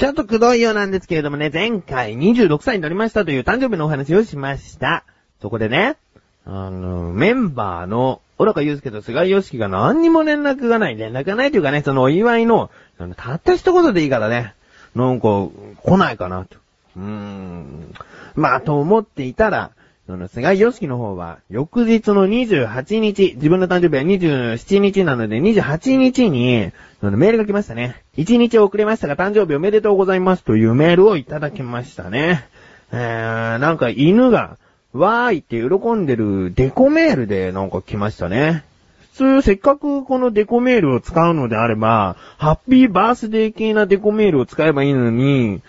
ちょっとくどいようなんですけれどもね、前回26歳になりましたという誕生日のお話をしました。そこでね、あの、メンバーの、小高祐介と菅井良樹が何にも連絡がない。連絡がないというかね、そのお祝い、のたった一言でいいからね、なんか、来ないかなと。うーん。まあ、と思っていたら、その、菅井良樹の方は、翌日の28日、自分の誕生日は27日なので、28日に、そのメールが来ましたね。1日遅れましたが、誕生日おめでとうございますというメールをいただきましたね。えー、なんか犬が、わーいって喜んでるデコメールでなんか来ましたね。普通、せっかくこのデコメールを使うのであれば、ハッピーバースデー系なデコメールを使えばいいのに、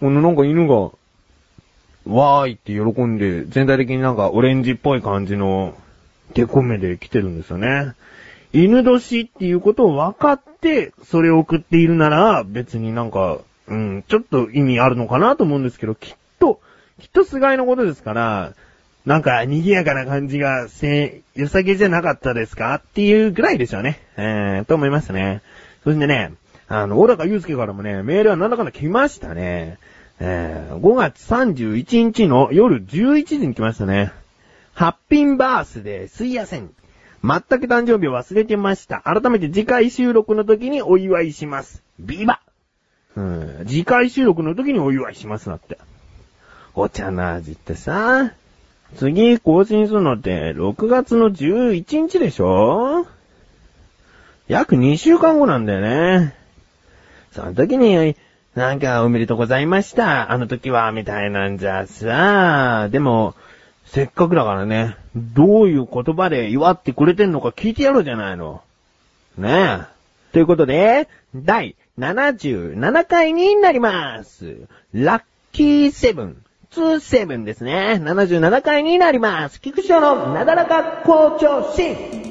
このなんか犬が、わーいって喜んで、全体的になんかオレンジっぽい感じのデコメで来てるんですよね。犬年っていうことを分かって、それを送っているなら、別になんか、うん、ちょっと意味あるのかなと思うんですけど、きっと、きっと菅井のことですから、なんか賑やかな感じが、せ、良さげじゃなかったですか？っていうぐらいでしょうね。えー、と思いましたね。そしてね、あの、小高祐介からもね、メールはなんだかんだ来ましたね。えー、5月31日の夜11時に来ましたね。ハッピンバースデーすいやせん。全く誕生日を忘れてました。改めて次回収録の時にお祝いします。ビバうん、次回収録の時にお祝いしますなって。お茶の味ってさ、次更新するのって6月の11日でしょ?約2週間後なんだよね。その時に、なんかおめでとうございました。あの時は、みたいなんじゃさ、でも、せっかくだからね、どういう言葉で祝ってくれてんのか聞いてやろうじゃないの。ねえ。ということで、第77回になります。ラッキーセブン、ツーセブンですね。77回になります。菊池のなだらか校長心。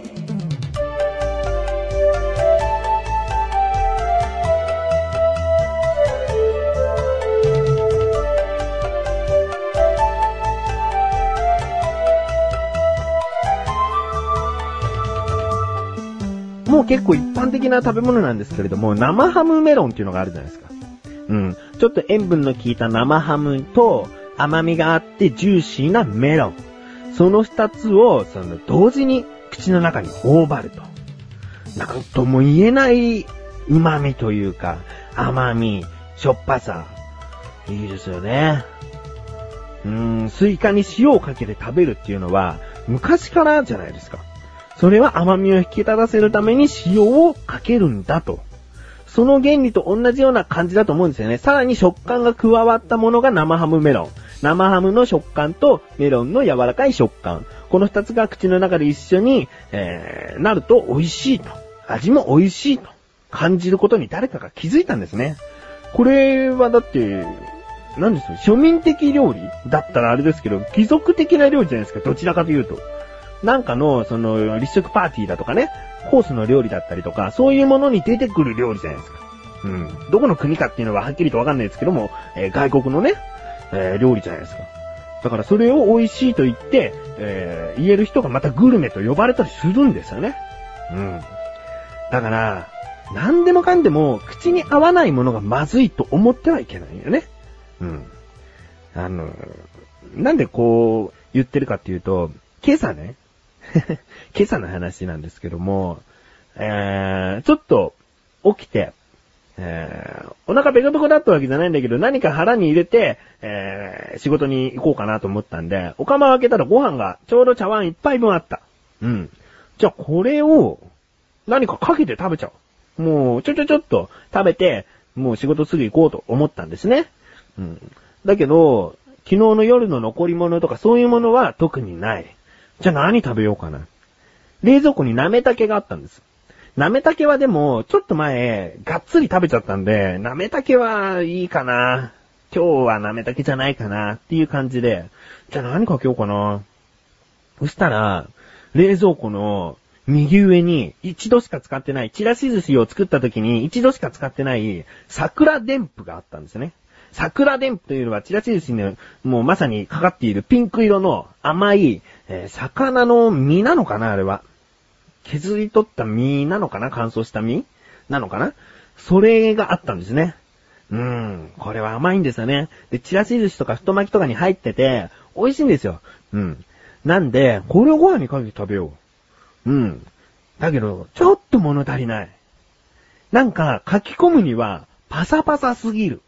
もう結構一般的な食べ物なんですけれども、生ハムメロンっていうのがあるじゃないですか。うん。ちょっと塩分の効いた生ハムと甘みがあってジューシーなメロン。その二つを、その、同時に口の中に頬張ると。なんとも言えない旨味というか、甘み、しょっぱさ。いいですよね。うーん、スイカに塩をかけて食べるっていうのは、昔からじゃないですか。それは甘みを引き立たせるために塩をかけるんだと。その原理と同じような感じだと思うんですよね。さらに食感が加わったものが生ハムメロン。生ハムの食感とメロンの柔らかい食感。この二つが口の中で一緒に、えー、なると美味しいと。味も美味しいと感じることに誰かが気づいたんですね。これはだって、何ですよ、庶民的料理だったらあれですけど、貴族的な料理じゃないですか、どちらかというと。なんかの、その、立食パーティーだとかね、コースの料理だったりとか、そういうものに出てくる料理じゃないですか。うん。どこの国かっていうのははっきりとわかんないですけども、えー外国のね、えー料理じゃないですか。だからそれを美味しいと言って、えー言える人がまたグルメと呼ばれたりするんですよね。うん。だから、何でもかんでも口に合わないものがまずいと思ってはいけないよね。うん。あの、なんでこう言ってるかっていうと、今朝ね、今朝の話なんですけども、えー、ちょっと起きて、えー、お腹ペコペコだったわけじゃないんだけど、何か腹に入れて、えー、仕事に行こうかなと思ったんで、お釜を開けたらご飯がちょうど茶碗一杯分あった。うん。じゃあこれを、何かかけて食べちゃう。もう、ちょちょちょっと食べて、もう仕事すぐ行こうと思ったんですね。うん。だけど、昨日の夜の残り物とかそういうものは特にない。じゃあ何食べようかな。冷蔵庫になめたけがあったんです。なめたけはでも、ちょっと前、がっつり食べちゃったんで、なめたけはいいかな。今日はなめたけじゃないかなっていう感じで、じゃあ何かけようかな。そしたら、冷蔵庫の右上に一度しか使ってない、チラシ寿司を作った時に一度しか使ってない桜伝布があったんですね。桜伝布というのはチラシ寿司にもうまさにかかっているピンク色の甘い、えー魚の身なのかなあれは。削り取った実なのかな乾燥した実なのかなそれがあったんですね。うん、これは甘いんですよね。で、ちらし寿司とか太巻きとかに入ってて、美味しいんですよ。うん。なんで、これをご飯にかけて食べよう。うん。だけど、ちょっと物足りない。なんか、書き込むには、パサパサすぎる。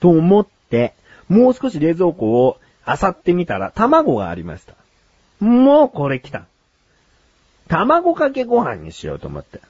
と思って、もう少し冷蔵庫を漁ってみたら、卵がありました。もうこれ来た。卵かけご飯にしようと思って。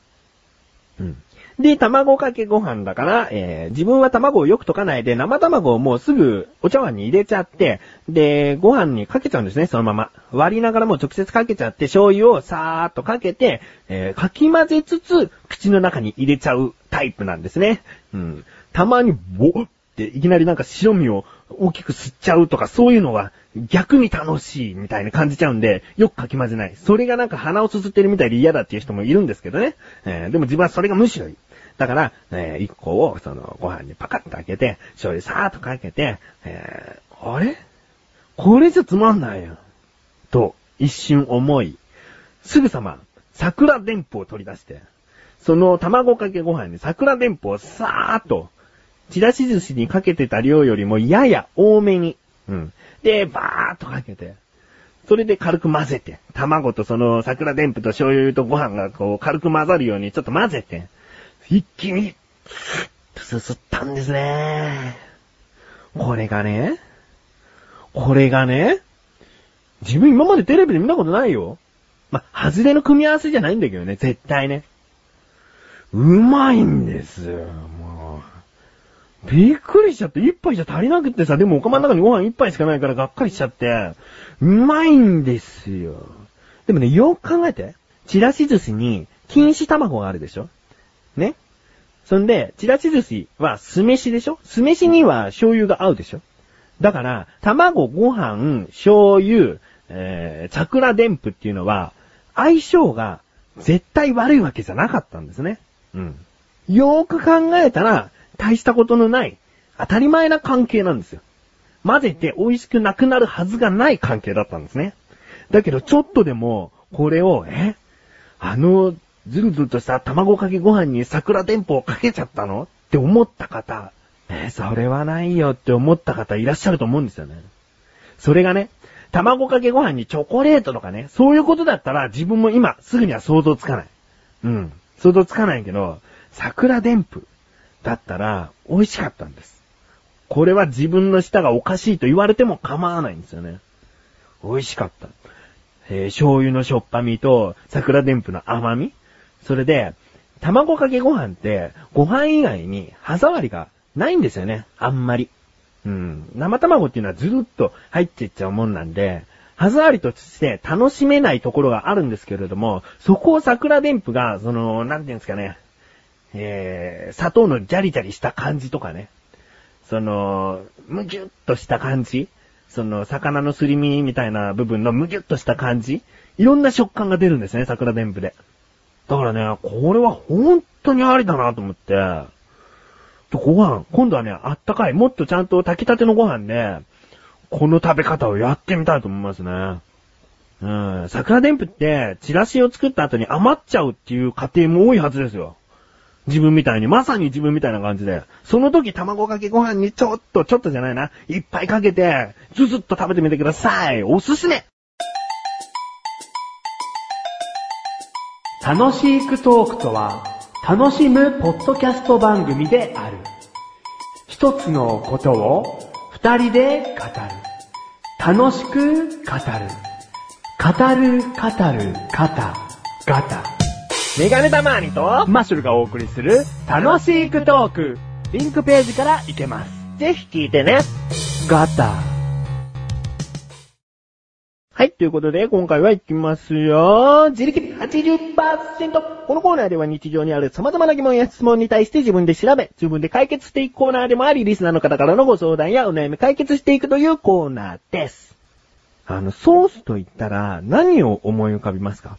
うん。で、卵かけご飯だから、えー自分は卵をよく溶かないで、生卵をもうすぐお茶碗に入れちゃって、で、ご飯にかけちゃうんですね、そのまま。割りながらもう直接かけちゃって、醤油をさーっとかけて、えーかき混ぜつつ、口の中に入れちゃうタイプなんですね。うん。たまに、ボッっていきなりなんか白身を大きく吸っちゃうとか、そういうのは逆に楽しいみたいに感じちゃうんで、よくかき混ぜない。それがなんか鼻をすすってるみたいで嫌だっていう人もいるんですけどね。えーでも自分はそれがむしろいい。だから、えー一個を、その、ご飯にパカッと開けて、醤油さーっとかけて、えーあれ？これじゃつまんないよ。と、一瞬思い、すぐさま、桜でんぷを取り出して、その卵かけご飯に桜でんぷをさーっと、ちらし寿司にかけてた量よりもやや多めに、うん。で、バーっとかけて、それで軽く混ぜて、卵とその桜でんぷと醤油とご飯がこう軽く混ざるようにちょっと混ぜて、一気に、すすったんですね。これがね、これがね、自分今までテレビで見たことないよ。まあ、外れの組み合わせじゃないんだけどね、絶対ね。うまいんですよ、びっくりしちゃって、一杯じゃ足りなくってさ、でもお釜の中にご飯一杯しかないからがっかりしちゃって、うまいんですよ。でもね、よく考えて。ちらし寿司に、錦糸卵があるでしょ？ね？そんで、ちらし寿司は酢飯でしょ？酢飯には醤油が合うでしょ？だから、卵、ご飯、醤油、えー、桜でんぷっていうのは、相性が絶対悪いわけじゃなかったんですね。うん。よーく考えたら、大したことのない、当たり前な関係なんですよ。混ぜて美味しくなくなるはずがない関係だったんですね。だけど、ちょっとでも、これを、えあの、ずるずるとした卵かけご飯に桜でんぷをかけちゃったの？って思った方、えそれはないよって思った方いらっしゃると思うんですよね。それがね、卵かけご飯にチョコレートとかね、そういうことだったら自分も今すぐには想像つかない。うん。想像つかないけど、桜でんぷだったら美味しかったんです。これは自分の舌がおかしいと言われても構わないんですよね。美味しかった。えー醤油のしょっぱみと桜でんぷの甘みそれで、卵かけご飯って、ご飯以外に歯触りがないんですよね。あんまり。うん。生卵っていうのはずるっと入っていっちゃうもんなんで、歯触りとして楽しめないところがあるんですけれども、そこを桜でんぷが、その、なんていうんですかね、えー、砂糖のジャリジャリした感じとかね、その、むぎゅっとした感じその、魚のすり身みたいな部分のむぎゅっとした感じいろんな食感が出るんですね、桜でんぷで。だからね、これは本当にありだなと思って、でご飯、今度はね、あったかい、もっとちゃんと炊きたてのご飯で、この食べ方をやってみたいと思いますね。うん、桜でんぷって、チラシを作った後に余っちゃうっていう家庭も多いはずですよ。自分みたいに、まさに自分みたいな感じで。その時卵かけご飯にちょっと、ちょっとじゃないな、いっぱいかけて、ずずっと食べてみてください。おすすめ楽しくトークとは、楽しむポッドキャスト番組である。一つのことを二人で語る。楽しく語る。語る、語る、方、ガタ。メガネたまーにと、マッシュルがお送りする楽しくトーク。リンクページから行けます。ぜひ聞いてね。ガタ。はい、ということで、今回は行きますよ。自力80%。このコーナーでは日常にある様々な疑問や質問に対して自分で調べ、自分で解決していくコーナーでもあり、リスナーの方からのご相談やお悩み解決していくというコーナーです。あの、ソースと言ったら何を思い浮かびますか？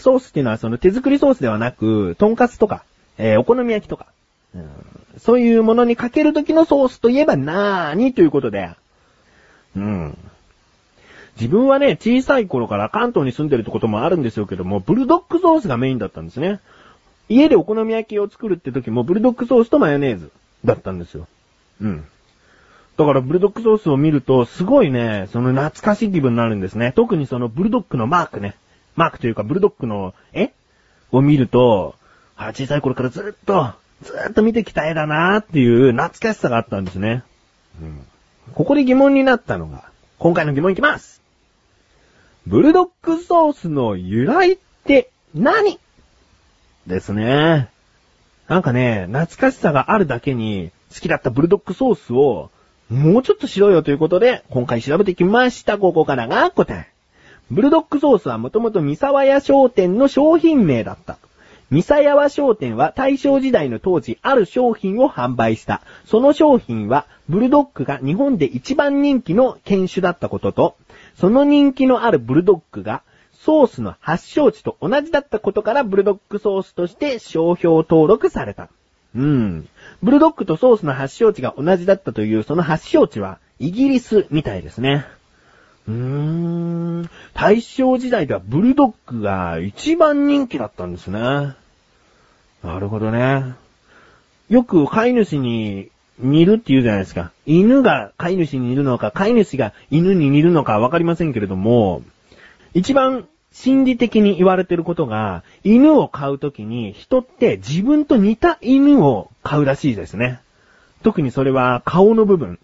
ソースっていうのはその手作りソースではなく、トンカツとか、えーお好み焼きとか、うんそういうものにかける時のソースといえばなーにということで、うん。自分はね、小さい頃から関東に住んでるってこともあるんですよけども、ブルドッグソースがメインだったんですね。家でお好み焼きを作るって時も、ブルドッグソースとマヨネーズ。だったんですよ。うん。だからブルドックソースを見ると、すごいね、その懐かしい気分になるんですね。特にそのブルドックのマークね。マークというか、ブルドックの絵を見ると、あ小さい頃からずっと、ずっと見てきた絵だなーっていう懐かしさがあったんですね。うん。ここで疑問になったのが、今回の疑問いきますブルドックソースの由来って何？ですね。なんかね、懐かしさがあるだけに、好きだったブルドックソースを、もうちょっとしろよということで、今回調べてきました。ここからが答え。ブルドックソースはもともと三沢屋商店の商品名だった。三沢屋商店は大正時代の当時ある商品を販売した。その商品はブルドッグが日本で一番人気の犬種だったことと、その人気のあるブルドッグがソースの発祥地と同じだったことからブルドッグソースとして商標登録された。うん。ブルドッグとソースの発祥地が同じだったというその発祥地はイギリスみたいですね。うーん。大正時代ではブルドッグが一番人気だったんですね。なるほどね。よく飼い主に似るって言うじゃないですか。犬が飼い主に似るのか、飼い主が犬に似るのかわかりませんけれども、一番心理的に言われてることが、犬を飼うときに人って自分と似た犬を飼うらしいですね。特にそれは顔の部分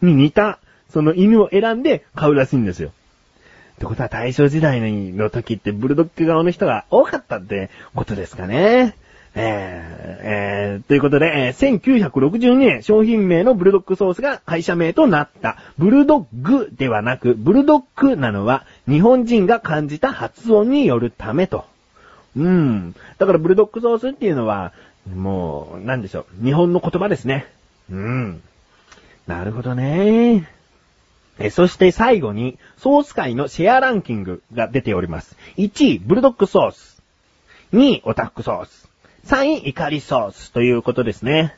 に似たその犬を選んで飼うらしいんですよ。ってことは大正時代の時ってブルドッグ側の人が多かったってことですかね。えー、えー、ということで、えー、1962年商品名のブルドッグソースが会社名となった。ブルドッグではなく、ブルドッグなのは日本人が感じた発音によるためと。うん。だからブルドッグソースっていうのは、もう、なんでしょう。日本の言葉ですね。うん。なるほどね。え、そして最後に、ソース界のシェアランキングが出ております。1位、ブルドッグソース。2位、オタックソース。3位、イカリソースということですね。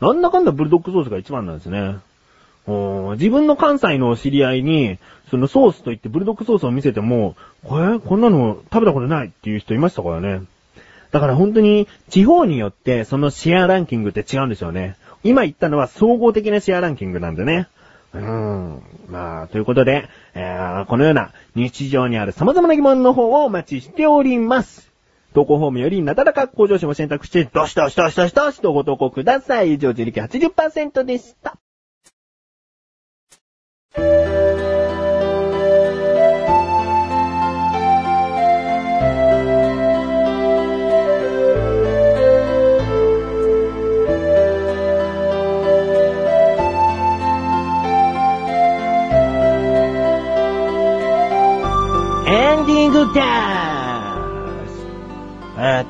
なんだかんだブルドッグソースが一番なんですね。自分の関西の知り合いに、そのソースと言ってブルドッグソースを見せても、これこんなの食べたことないっていう人いましたからね。だから本当に地方によってそのシェアランキングって違うんですよね。今言ったのは総合的なシェアランキングなんでね。うん。まあ、ということで、えー、このような日常にある様々な疑問の方をお待ちしております。投稿フォームよりなだらか向上心を選択して、どしどしどしどしどしとご投稿ください。以上、自力80%でした。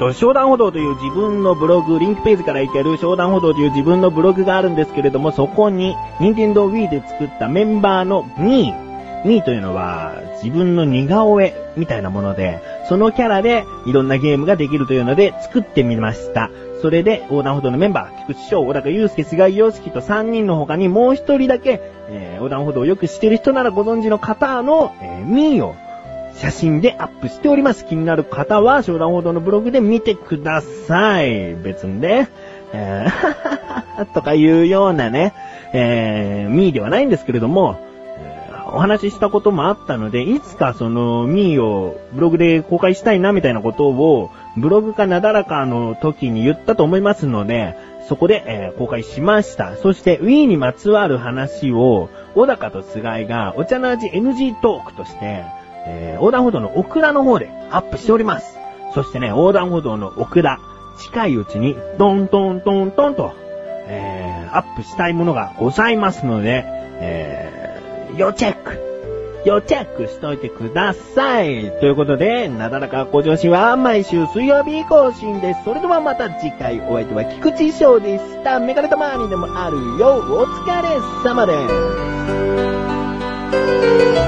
と、商談歩道という自分のブログ、リンクページから行ける商談歩道という自分のブログがあるんですけれども、そこに、任天堂 Wii で作ったメンバーのミー。ミーというのは、自分の似顔絵みたいなもので、そのキャラでいろんなゲームができるというので作ってみました。それで、横断歩道のメンバー、菊池翔、小高祐介、菅井良樹と3人の他にもう一人だけ、えー横断歩道をよく知ってる人ならご存知の方の、えーミーを写真でアップしております。気になる方は、商談報道のブログで見てください。別にね、えー とかいうようなね、えー、ミーではないんですけれども、お話ししたこともあったので、いつかそのミーをブログで公開したいなみたいなことを、ブログかなだらかの時に言ったと思いますので、そこで、えー公開しました。そして、Wii にまつわる話を、小高と菅井がお茶の味 NG トークとして、えー横断歩道のオクラの方でアップしております。そしてね、横断歩道のオクラ、近いうちに、トントントントンと、えーアップしたいものがございますので、えー要チェック要チェックしといてくださいということで、なだらか向上心は毎週水曜日更新です。それではまた次回お相手は菊池翔でした。メガネたまにでもあるよ。お疲れ様です。